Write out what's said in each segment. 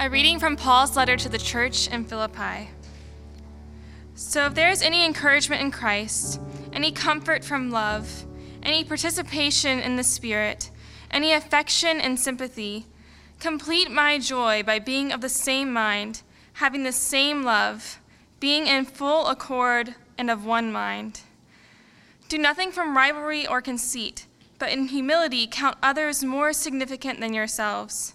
A reading from Paul's letter to the church in Philippi. So, if there is any encouragement in Christ, any comfort from love, any participation in the Spirit, any affection and sympathy, complete my joy by being of the same mind, having the same love, being in full accord and of one mind. Do nothing from rivalry or conceit, but in humility count others more significant than yourselves.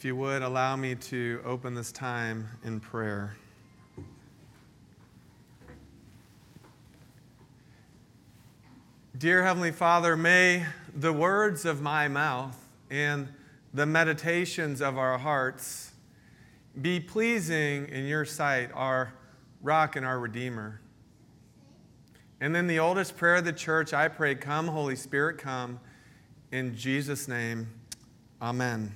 If you would allow me to open this time in prayer. Dear Heavenly Father, may the words of my mouth and the meditations of our hearts be pleasing in your sight, our rock and our redeemer. And then the oldest prayer of the church, I pray, Come, Holy Spirit, come. In Jesus' name, Amen.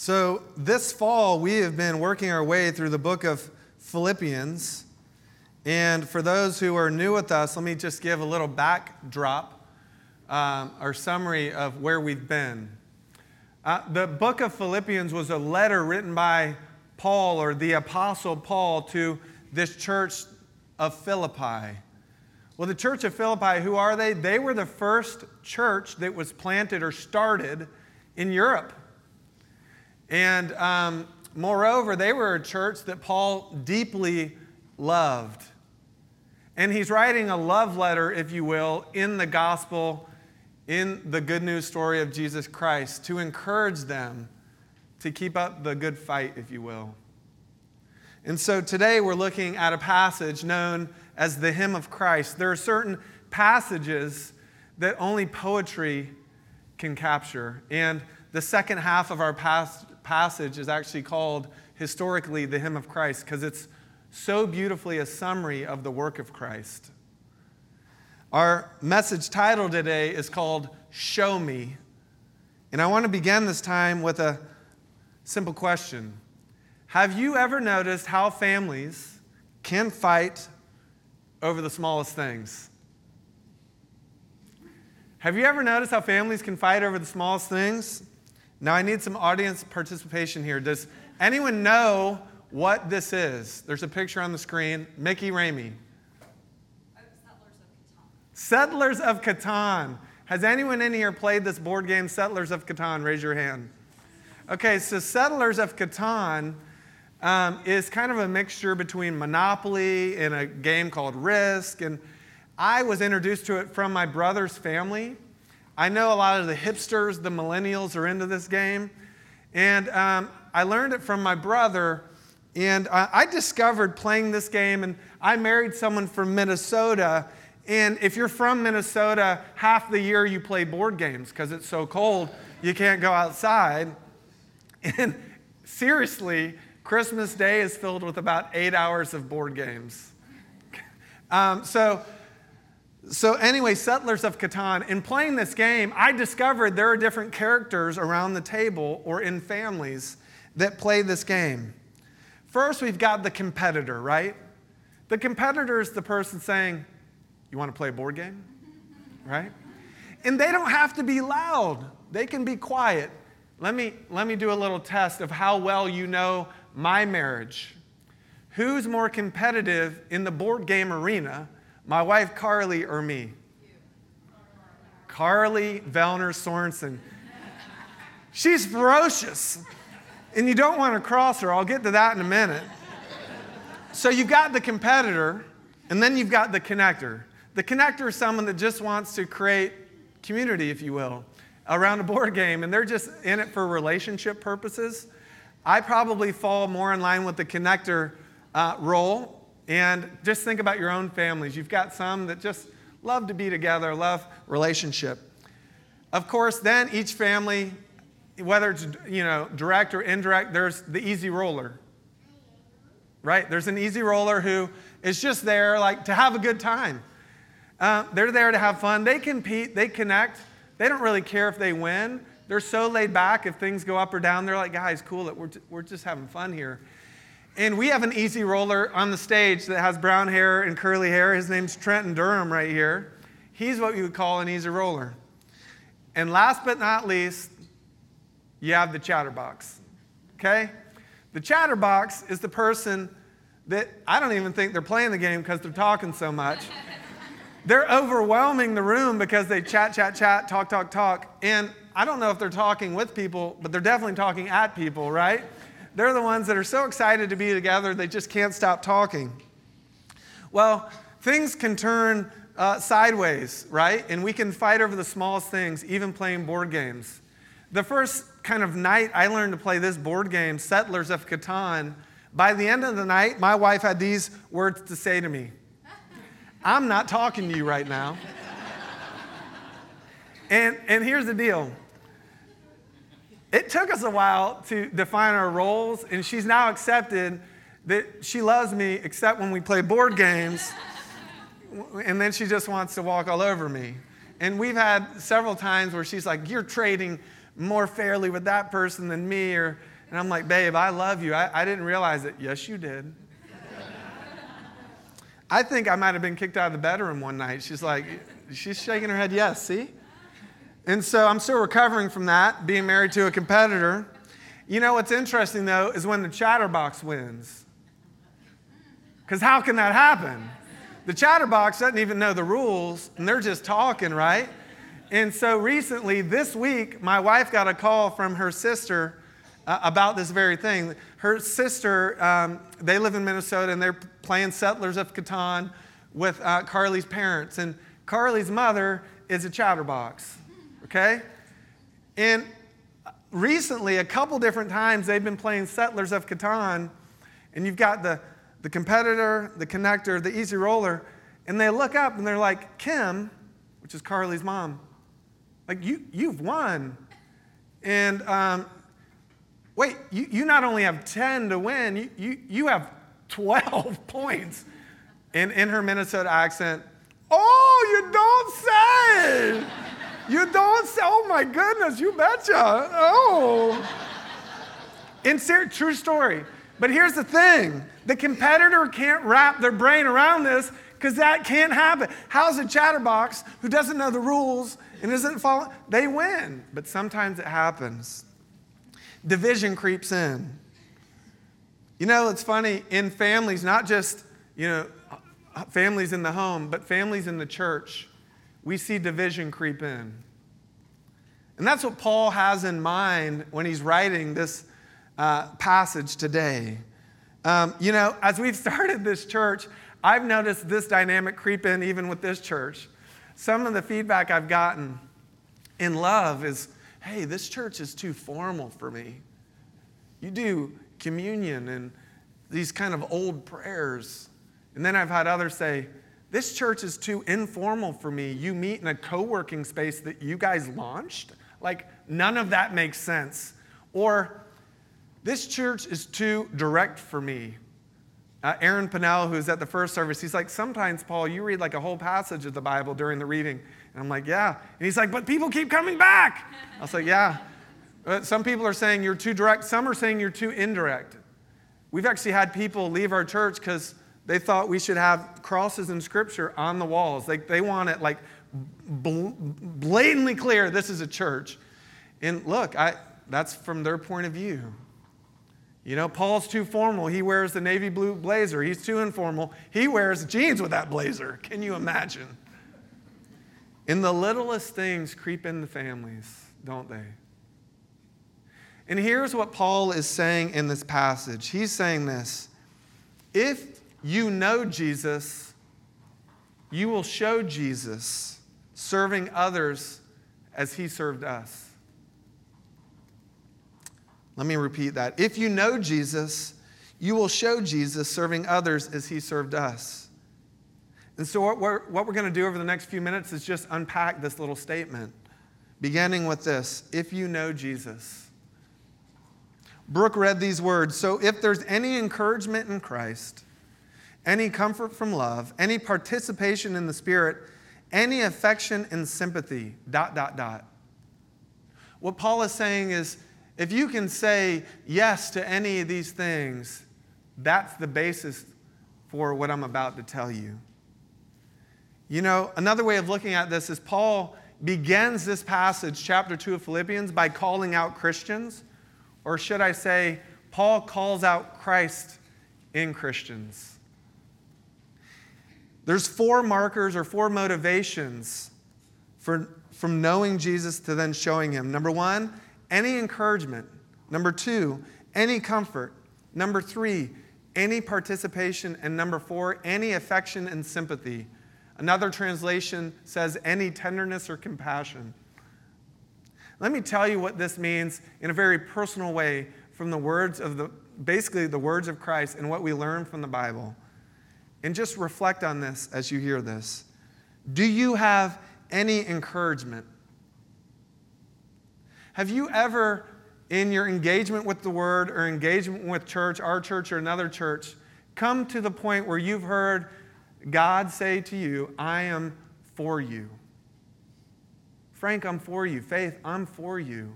So, this fall, we have been working our way through the book of Philippians. And for those who are new with us, let me just give a little backdrop um, or summary of where we've been. Uh, the book of Philippians was a letter written by Paul or the Apostle Paul to this church of Philippi. Well, the church of Philippi, who are they? They were the first church that was planted or started in Europe. And um, moreover, they were a church that Paul deeply loved. And he's writing a love letter, if you will, in the gospel, in the good news story of Jesus Christ, to encourage them to keep up the good fight, if you will. And so today we're looking at a passage known as the Hymn of Christ. There are certain passages that only poetry can capture. And the second half of our past passage is actually called historically the hymn of Christ because it's so beautifully a summary of the work of Christ. Our message title today is called Show Me. And I want to begin this time with a simple question Have you ever noticed how families can fight over the smallest things? Have you ever noticed how families can fight over the smallest things? Now, I need some audience participation here. Does anyone know what this is? There's a picture on the screen. Mickey Ramey. Settlers of Catan. Settlers of Catan. Has anyone in here played this board game, Settlers of Catan? Raise your hand. Okay, so Settlers of Catan um, is kind of a mixture between Monopoly and a game called Risk. And I was introduced to it from my brother's family. I know a lot of the hipsters, the millennials, are into this game. And um, I learned it from my brother. And uh, I discovered playing this game, and I married someone from Minnesota. And if you're from Minnesota, half the year you play board games because it's so cold, you can't go outside. And seriously, Christmas Day is filled with about eight hours of board games. Um, so, so, anyway, Settlers of Catan, in playing this game, I discovered there are different characters around the table or in families that play this game. First, we've got the competitor, right? The competitor is the person saying, You want to play a board game? Right? And they don't have to be loud, they can be quiet. Let me, let me do a little test of how well you know my marriage. Who's more competitive in the board game arena? My wife Carly or me? Carly Vellner Sorensen. She's ferocious, and you don't want to cross her. I'll get to that in a minute. So you've got the competitor, and then you've got the connector. The connector is someone that just wants to create community, if you will, around a board game, and they're just in it for relationship purposes. I probably fall more in line with the connector uh, role. And just think about your own families. You've got some that just love to be together, love relationship. Of course, then each family, whether it's you know direct or indirect, there's the easy roller. Right? There's an easy roller who is just there like to have a good time. Uh, they're there to have fun. They compete, they connect. They don't really care if they win. They're so laid back if things go up or down. They're like, guys, cool, it. we're, we're just having fun here. And we have an easy roller on the stage that has brown hair and curly hair. His name's Trenton Durham right here. He's what you would call an easy roller. And last but not least, you have the chatterbox. Okay? The chatterbox is the person that I don't even think they're playing the game because they're talking so much. they're overwhelming the room because they chat, chat, chat, talk, talk, talk. And I don't know if they're talking with people, but they're definitely talking at people, right? They're the ones that are so excited to be together, they just can't stop talking. Well, things can turn uh, sideways, right? And we can fight over the smallest things, even playing board games. The first kind of night I learned to play this board game, Settlers of Catan, by the end of the night, my wife had these words to say to me I'm not talking to you right now. and, and here's the deal it took us a while to define our roles, and she's now accepted that she loves me except when we play board games, and then she just wants to walk all over me. And we've had several times where she's like, You're trading more fairly with that person than me, or, and I'm like, Babe, I love you. I, I didn't realize it. Yes, you did. I think I might have been kicked out of the bedroom one night. She's like, She's shaking her head, Yes, see? And so I'm still recovering from that, being married to a competitor. You know what's interesting though is when the chatterbox wins. Because how can that happen? The chatterbox doesn't even know the rules and they're just talking, right? And so recently, this week, my wife got a call from her sister uh, about this very thing. Her sister, um, they live in Minnesota and they're playing Settlers of Catan with uh, Carly's parents. And Carly's mother is a chatterbox okay? And recently, a couple different times, they've been playing Settlers of Catan, and you've got the, the competitor, the connector, the easy roller, and they look up and they're like, Kim, which is Carly's mom, like, you, you've won. And um, wait, you, you not only have 10 to win, you, you, you have 12 points. And in her Minnesota accent, oh, you don't say. You don't say, oh my goodness, you betcha. Oh. Insert true story. But here's the thing the competitor can't wrap their brain around this because that can't happen. How's a chatterbox who doesn't know the rules and isn't following? They win, but sometimes it happens. Division creeps in. You know, it's funny in families, not just, you know, uh, families in the home, but families in the church we see division creep in. And that's what Paul has in mind when he's writing this uh, passage today. Um, you know, as we've started this church, I've noticed this dynamic creep in even with this church. Some of the feedback I've gotten in love is hey, this church is too formal for me. You do communion and these kind of old prayers. And then I've had others say, this church is too informal for me. You meet in a co working space that you guys launched? Like, none of that makes sense. Or, this church is too direct for me. Uh, Aaron Pinnell, who's at the first service, he's like, Sometimes, Paul, you read like a whole passage of the Bible during the reading. And I'm like, Yeah. And he's like, But people keep coming back. I was like, Yeah. But some people are saying you're too direct, some are saying you're too indirect. We've actually had people leave our church because they thought we should have crosses in Scripture on the walls. They, they want it like blatantly clear this is a church. And look, I, that's from their point of view. You know, Paul's too formal. He wears the navy blue blazer. He's too informal. He wears jeans with that blazer. Can you imagine? And the littlest things creep into families, don't they? And here's what Paul is saying in this passage. He's saying this If you know Jesus, you will show Jesus serving others as he served us. Let me repeat that. If you know Jesus, you will show Jesus serving others as he served us. And so, what we're, what we're going to do over the next few minutes is just unpack this little statement, beginning with this If you know Jesus. Brooke read these words So, if there's any encouragement in Christ, any comfort from love, any participation in the Spirit, any affection and sympathy, dot, dot, dot. What Paul is saying is if you can say yes to any of these things, that's the basis for what I'm about to tell you. You know, another way of looking at this is Paul begins this passage, chapter 2 of Philippians, by calling out Christians, or should I say, Paul calls out Christ in Christians. There's four markers or four motivations for, from knowing Jesus to then showing him. Number one, any encouragement. Number two, any comfort. Number three, any participation. And number four, any affection and sympathy. Another translation says any tenderness or compassion. Let me tell you what this means in a very personal way from the words of the basically the words of Christ and what we learn from the Bible. And just reflect on this as you hear this. Do you have any encouragement? Have you ever, in your engagement with the Word or engagement with church, our church or another church, come to the point where you've heard God say to you, I am for you? Frank, I'm for you. Faith, I'm for you.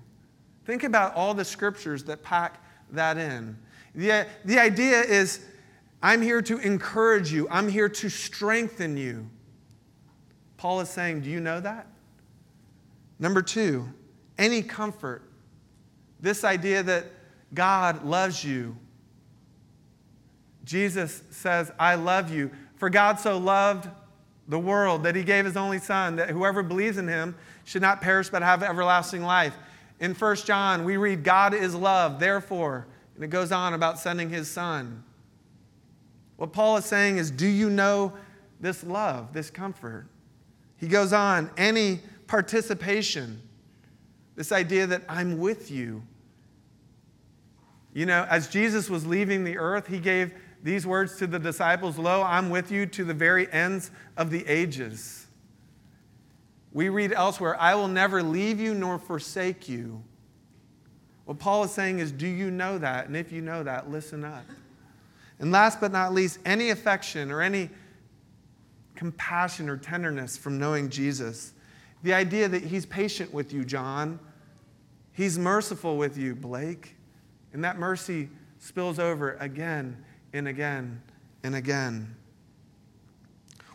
Think about all the scriptures that pack that in. The, the idea is I'm here to encourage you, I'm here to strengthen you. Paul is saying, Do you know that? Number two, any comfort. This idea that God loves you. Jesus says, I love you. For God so loved the world that he gave his only son, that whoever believes in him should not perish but have everlasting life. In 1 John, we read, God is love, therefore, and it goes on about sending his son. What Paul is saying is, do you know this love, this comfort? He goes on, any participation, this idea that I'm with you. You know, as Jesus was leaving the earth, he gave these words to the disciples Lo, I'm with you to the very ends of the ages. We read elsewhere, I will never leave you nor forsake you. What Paul is saying is, Do you know that? And if you know that, listen up. And last but not least, any affection or any compassion or tenderness from knowing Jesus. The idea that he's patient with you, John. He's merciful with you, Blake. And that mercy spills over again and again and again.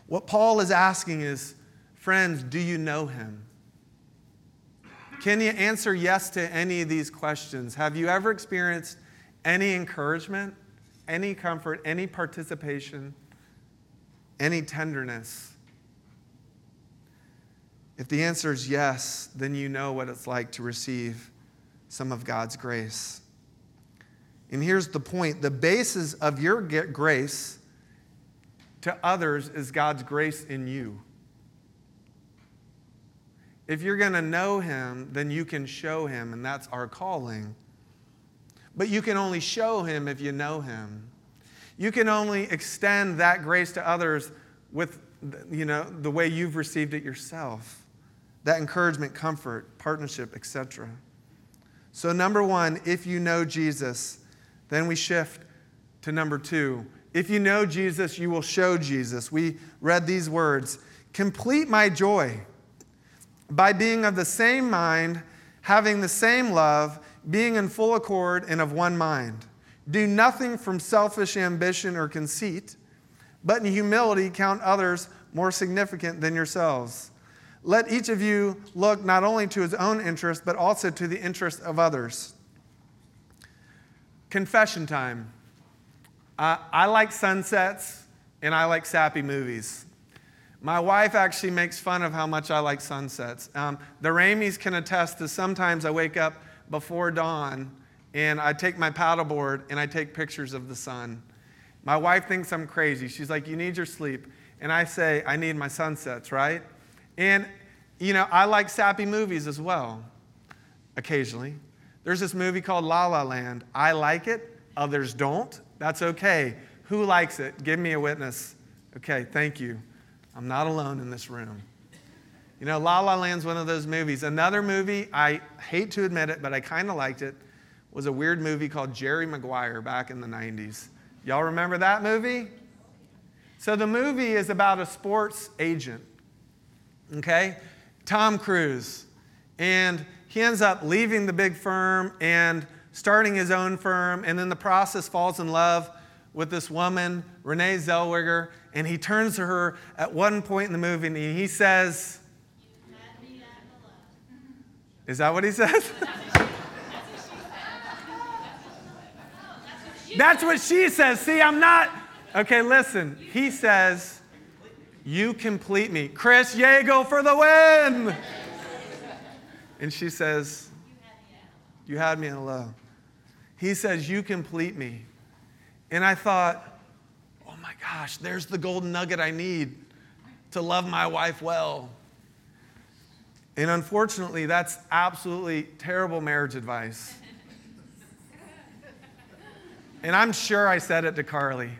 What Paul is asking is, friends, do you know him? Can you answer yes to any of these questions? Have you ever experienced any encouragement? Any comfort, any participation, any tenderness? If the answer is yes, then you know what it's like to receive some of God's grace. And here's the point the basis of your grace to others is God's grace in you. If you're going to know Him, then you can show Him, and that's our calling. But you can only show him if you know him. You can only extend that grace to others with you know the way you've received it yourself. That encouragement, comfort, partnership, etc. So number 1, if you know Jesus, then we shift to number 2. If you know Jesus, you will show Jesus. We read these words, complete my joy by being of the same mind, having the same love, being in full accord and of one mind. Do nothing from selfish ambition or conceit, but in humility count others more significant than yourselves. Let each of you look not only to his own interest, but also to the interest of others. Confession time. Uh, I like sunsets and I like sappy movies. My wife actually makes fun of how much I like sunsets. Um, the Ramies can attest to sometimes I wake up before dawn and I take my paddleboard and I take pictures of the sun. My wife thinks I'm crazy. She's like, You need your sleep. And I say, I need my sunsets, right? And, you know, I like sappy movies as well, occasionally. There's this movie called La La Land. I like it, others don't. That's okay. Who likes it? Give me a witness. Okay, thank you. I'm not alone in this room. You know, La La Land's one of those movies. Another movie, I hate to admit it, but I kind of liked it, was a weird movie called Jerry Maguire back in the 90s. Y'all remember that movie? So the movie is about a sports agent, okay? Tom Cruise. And he ends up leaving the big firm and starting his own firm, and in the process falls in love with this woman, Renee Zellweger, and he turns to her at one point in the movie and he says, Is that what he says? That's what she says. See, I'm not. Okay, listen. He says, You complete me. Chris Yago for the win. And she says, You had me in low. He says, You complete me. And I thought, oh my gosh, there's the golden nugget I need to love my wife well. And unfortunately, that's absolutely terrible marriage advice. And I'm sure I said it to Carly.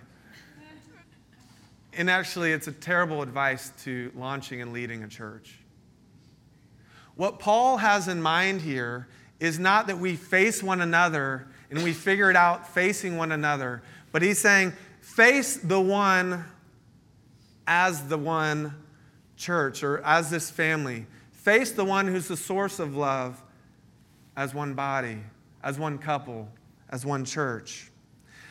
And actually, it's a terrible advice to launching and leading a church. What Paul has in mind here is not that we face one another and we figure it out facing one another, but he's saying, face the one as the one church or as this family. Face the one who's the source of love as one body, as one couple, as one church.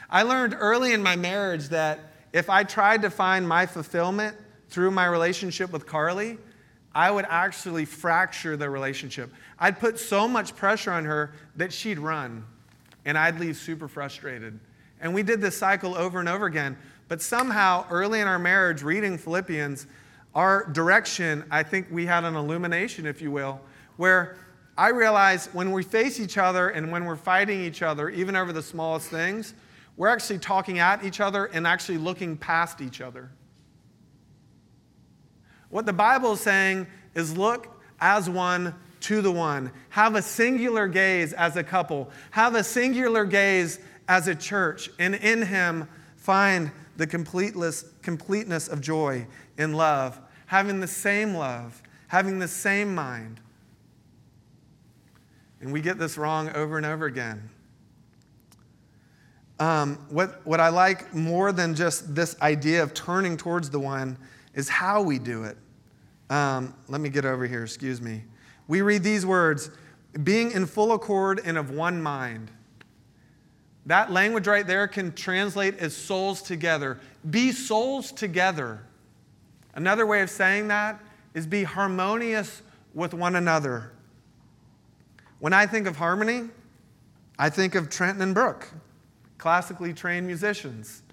I learned early in my marriage that if I tried to find my fulfillment through my relationship with Carly, I would actually fracture the relationship. I'd put so much pressure on her that she'd run, and I'd leave super frustrated. And we did this cycle over and over again. But somehow, early in our marriage, reading Philippians, our direction, I think we had an illumination, if you will, where I realized when we face each other and when we're fighting each other, even over the smallest things, we're actually talking at each other and actually looking past each other. What the Bible is saying is look as one to the one. Have a singular gaze as a couple. Have a singular gaze as a church, and in Him find the completeness, of joy in love, having the same love, having the same mind. And we get this wrong over and over again. Um, what, what I like more than just this idea of turning towards the one is how we do it. Um, let me get over here, excuse me. We read these words being in full accord and of one mind. That language right there can translate as souls together. Be souls together. Another way of saying that is be harmonious with one another. When I think of harmony, I think of Trenton and Brooke, classically trained musicians.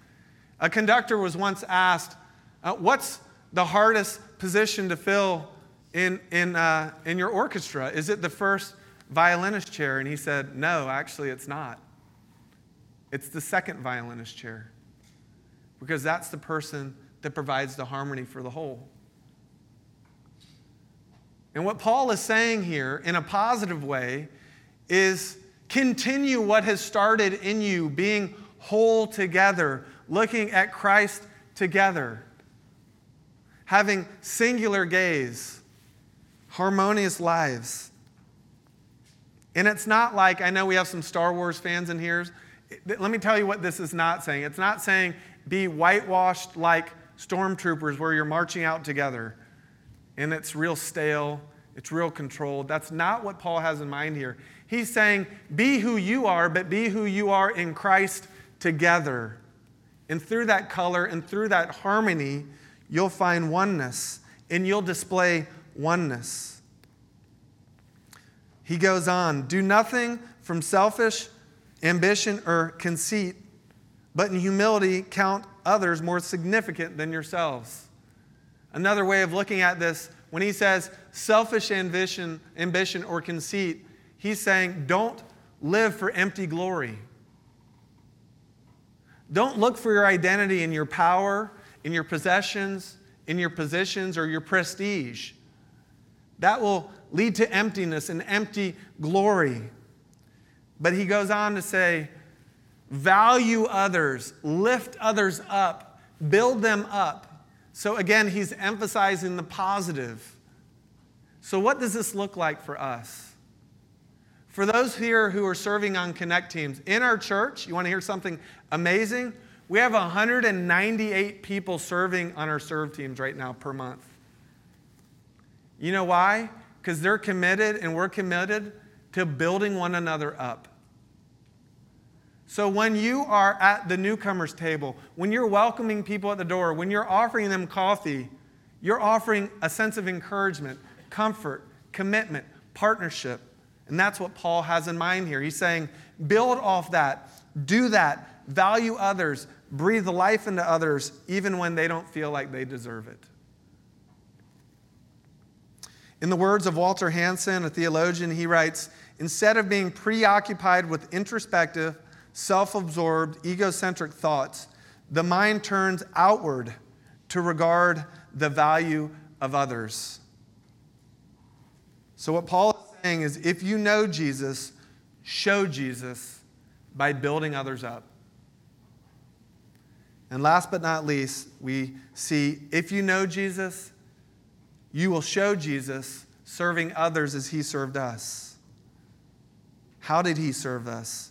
A conductor was once asked, uh, What's the hardest position to fill in, in, uh, in your orchestra? Is it the first violinist chair? And he said, No, actually, it's not. It's the second violinist chair because that's the person that provides the harmony for the whole. And what Paul is saying here in a positive way is continue what has started in you, being whole together, looking at Christ together, having singular gaze, harmonious lives. And it's not like, I know we have some Star Wars fans in here. Let me tell you what this is not saying. It's not saying be whitewashed like stormtroopers where you're marching out together and it's real stale, it's real controlled. That's not what Paul has in mind here. He's saying be who you are, but be who you are in Christ together. And through that color and through that harmony, you'll find oneness and you'll display oneness. He goes on do nothing from selfish ambition, or conceit, but in humility count others more significant than yourselves. Another way of looking at this, when he says selfish ambition, ambition or conceit, he's saying don't live for empty glory. Don't look for your identity in your power, in your possessions, in your positions, or your prestige. That will lead to emptiness and empty glory. But he goes on to say, value others, lift others up, build them up. So again, he's emphasizing the positive. So, what does this look like for us? For those here who are serving on Connect teams, in our church, you want to hear something amazing? We have 198 people serving on our serve teams right now per month. You know why? Because they're committed and we're committed to building one another up. So when you are at the newcomers table, when you're welcoming people at the door, when you're offering them coffee, you're offering a sense of encouragement, comfort, commitment, partnership. And that's what Paul has in mind here. He's saying, build off that, do that, value others, breathe life into others, even when they don't feel like they deserve it. In the words of Walter Hansen, a theologian, he writes Instead of being preoccupied with introspective, self absorbed, egocentric thoughts, the mind turns outward to regard the value of others. So, what Paul is saying is if you know Jesus, show Jesus by building others up. And last but not least, we see if you know Jesus, you will show Jesus serving others as he served us. How did he serve us?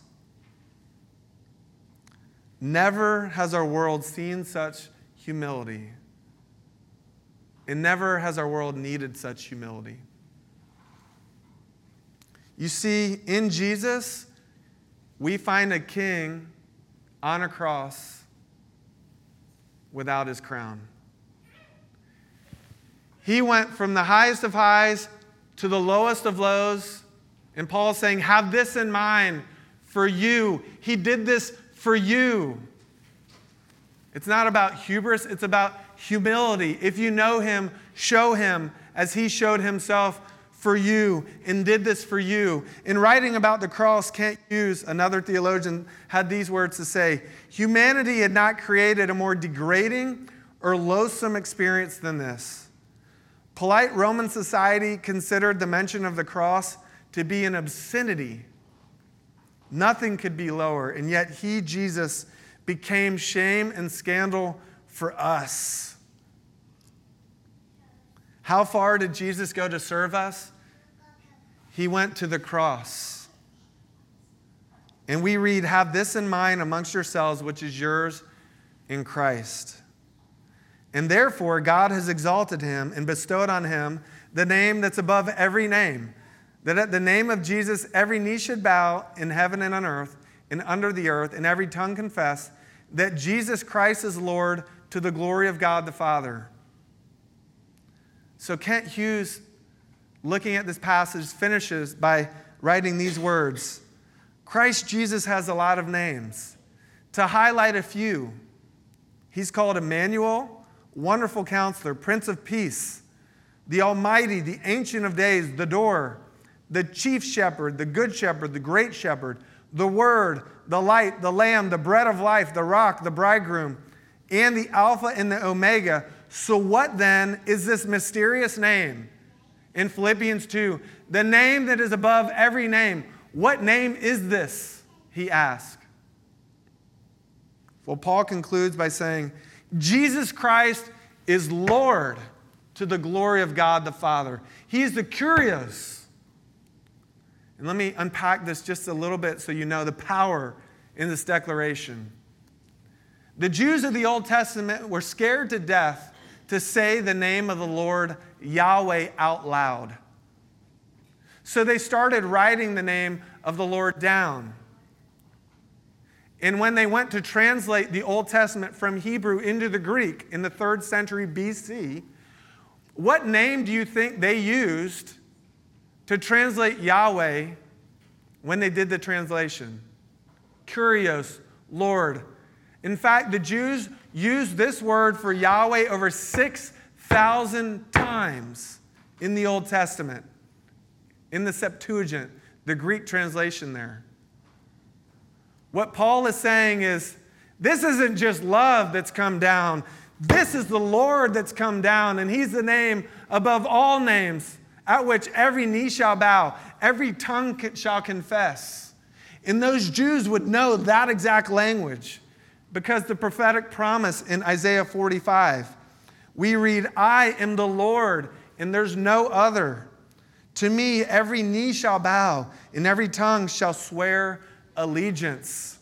Never has our world seen such humility. And never has our world needed such humility. You see, in Jesus, we find a king on a cross without his crown. He went from the highest of highs to the lowest of lows and Paul's saying, Have this in mind for you. He did this for you. It's not about hubris, it's about humility. If you know him, show him as he showed himself for you and did this for you. In writing about the cross, Kent Hughes, another theologian, had these words to say Humanity had not created a more degrading or loathsome experience than this. Polite Roman society considered the mention of the cross to be an obscenity. Nothing could be lower. And yet, he, Jesus, became shame and scandal for us. How far did Jesus go to serve us? He went to the cross. And we read, Have this in mind amongst yourselves, which is yours in Christ. And therefore, God has exalted him and bestowed on him the name that's above every name that at the name of Jesus, every knee should bow in heaven and on earth and under the earth, and every tongue confess that Jesus Christ is Lord to the glory of God the Father. So, Kent Hughes, looking at this passage, finishes by writing these words Christ Jesus has a lot of names. To highlight a few, he's called Emmanuel, Wonderful Counselor, Prince of Peace, the Almighty, the Ancient of Days, the Door the chief shepherd, the good shepherd, the great shepherd, the word, the light, the lamb, the bread of life, the rock, the bridegroom, and the Alpha and the Omega. So, what then is this mysterious name in Philippians 2? The name that is above every name. What name is this? He asked. Well, Paul concludes by saying, Jesus Christ is Lord to the glory of God the Father. He is the Kyrios and let me unpack this just a little bit so you know the power in this declaration. The Jews of the Old Testament were scared to death to say the name of the Lord Yahweh out loud. So they started writing the name of the Lord down. And when they went to translate the Old Testament from Hebrew into the Greek in the third century BC, what name do you think they used to translate Yahweh when they did the translation? Kyrios, Lord. In fact, the Jews used this word for Yahweh over 6,000 times in the Old Testament, in the Septuagint, the Greek translation there. What Paul is saying is this isn't just love that's come down. This is the Lord that's come down, and He's the name above all names, at which every knee shall bow, every tongue shall confess. And those Jews would know that exact language because the prophetic promise in Isaiah 45, we read, I am the Lord, and there's no other. To me, every knee shall bow, and every tongue shall swear allegiance.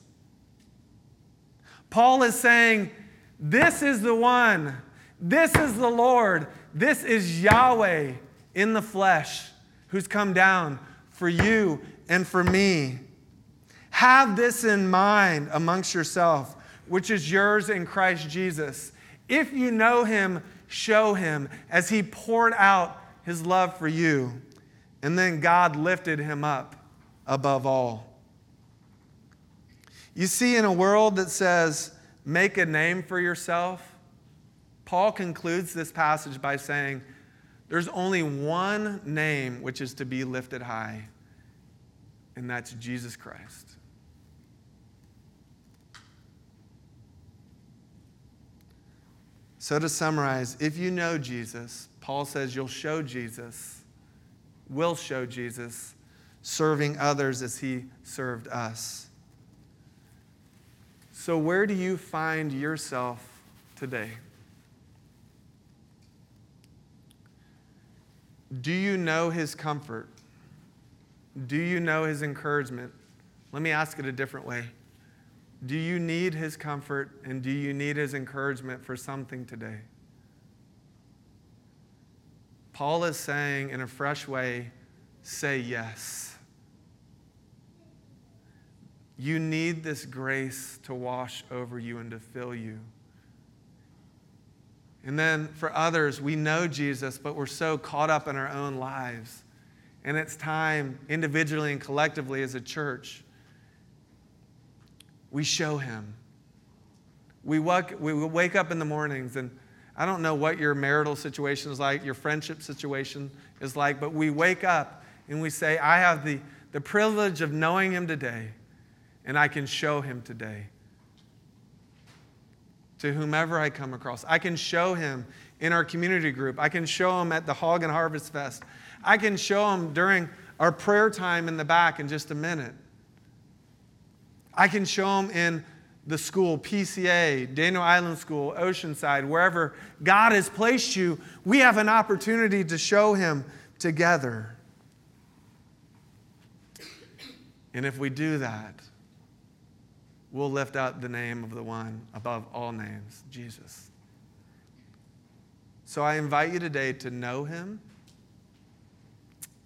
Paul is saying, This is the one, this is the Lord, this is Yahweh in the flesh who's come down for you and for me. Have this in mind amongst yourself, which is yours in Christ Jesus. If you know him, show him as he poured out his love for you. And then God lifted him up above all. You see, in a world that says, make a name for yourself, Paul concludes this passage by saying, there's only one name which is to be lifted high, and that's Jesus Christ. So, to summarize, if you know Jesus, Paul says you'll show Jesus, will show Jesus, serving others as he served us. So, where do you find yourself today? Do you know his comfort? Do you know his encouragement? Let me ask it a different way. Do you need his comfort and do you need his encouragement for something today? Paul is saying in a fresh way say yes. You need this grace to wash over you and to fill you. And then for others, we know Jesus, but we're so caught up in our own lives. And it's time, individually and collectively as a church, we show him. We wake, we wake up in the mornings, and I don't know what your marital situation is like, your friendship situation is like, but we wake up and we say, I have the, the privilege of knowing him today and I can show him today to whomever I come across. I can show him in our community group. I can show him at the Hog and Harvest Fest. I can show him during our prayer time in the back in just a minute. I can show him in the school, PCA, Daniel Island School, Oceanside, wherever God has placed you, we have an opportunity to show him together. And if we do that, we'll lift up the name of the one above all names, Jesus. So I invite you today to know him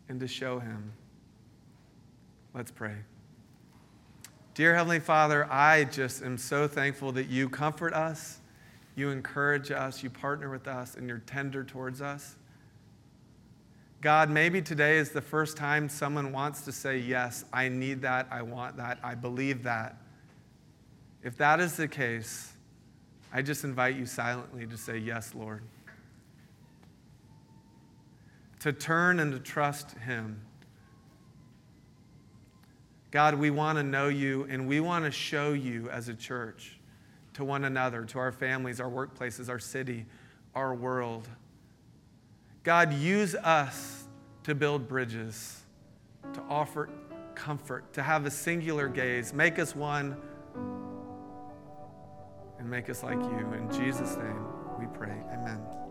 and to show him. Let's pray. Dear Heavenly Father, I just am so thankful that you comfort us, you encourage us, you partner with us, and you're tender towards us. God, maybe today is the first time someone wants to say, Yes, I need that, I want that, I believe that. If that is the case, I just invite you silently to say, Yes, Lord. To turn and to trust Him. God, we want to know you and we want to show you as a church to one another, to our families, our workplaces, our city, our world. God, use us to build bridges, to offer comfort, to have a singular gaze. Make us one and make us like you. In Jesus' name we pray. Amen.